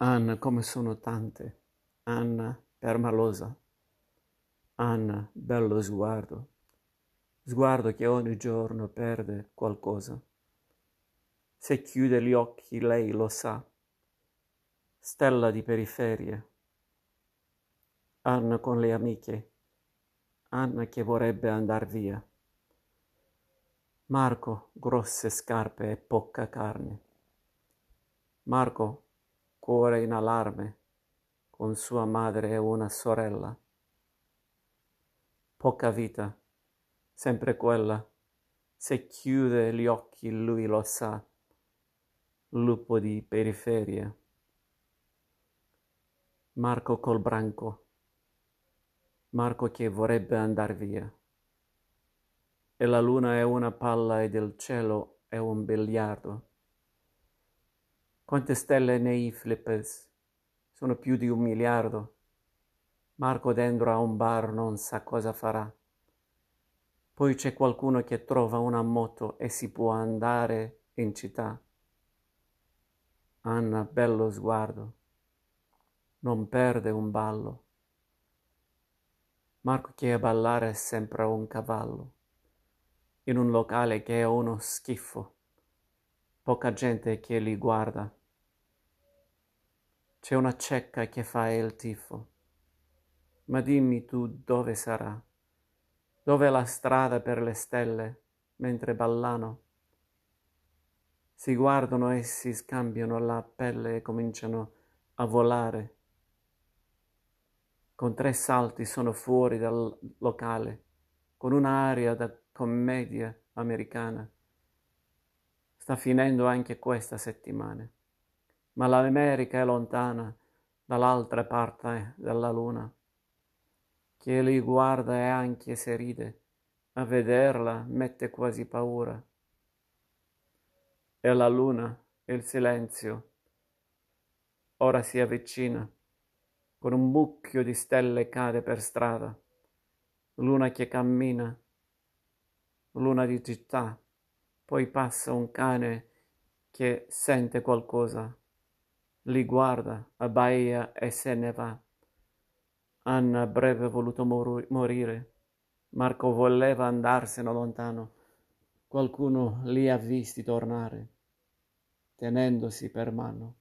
Anna come sono tante, Anna permalosa, Anna bello sguardo, sguardo che ogni giorno perde qualcosa. Se chiude gli occhi lei lo sa, stella di periferie. Anna con le amiche, Anna che vorrebbe andar via. Marco, grosse scarpe e poca carne. Marco, cuore in allarme, con sua madre e una sorella. Poca vita, sempre quella, se chiude gli occhi lui lo sa, lupo di periferia. Marco col branco, Marco che vorrebbe andar via. E la luna è una palla ed il cielo è un biliardo. Quante stelle nei flippers? Sono più di un miliardo. Marco dentro a un bar non sa cosa farà. Poi c'è qualcuno che trova una moto e si può andare in città. Anna, bello sguardo. Non perde un ballo. Marco che a ballare sembra un cavallo. In un locale che è uno schifo. Poca gente che li guarda. C'è una cieca che fa il tifo. Ma dimmi tu dove sarà? Dov'è la strada per le stelle mentre ballano? Si guardano e si scambiano la pelle e cominciano a volare. Con tre salti sono fuori dal locale, con un'aria da commedia americana. Sta finendo anche questa settimana ma l'America è lontana dall'altra parte della luna. Chi li guarda e anche se ride, a vederla mette quasi paura. E la luna, il silenzio, ora si avvicina, con un mucchio di stelle cade per strada, luna che cammina, luna di città, poi passa un cane che sente qualcosa li guarda, abbaia e se ne va. Anna avrebbe voluto mor- morire. Marco voleva andarsene lontano. Qualcuno li ha visti tornare, tenendosi per mano.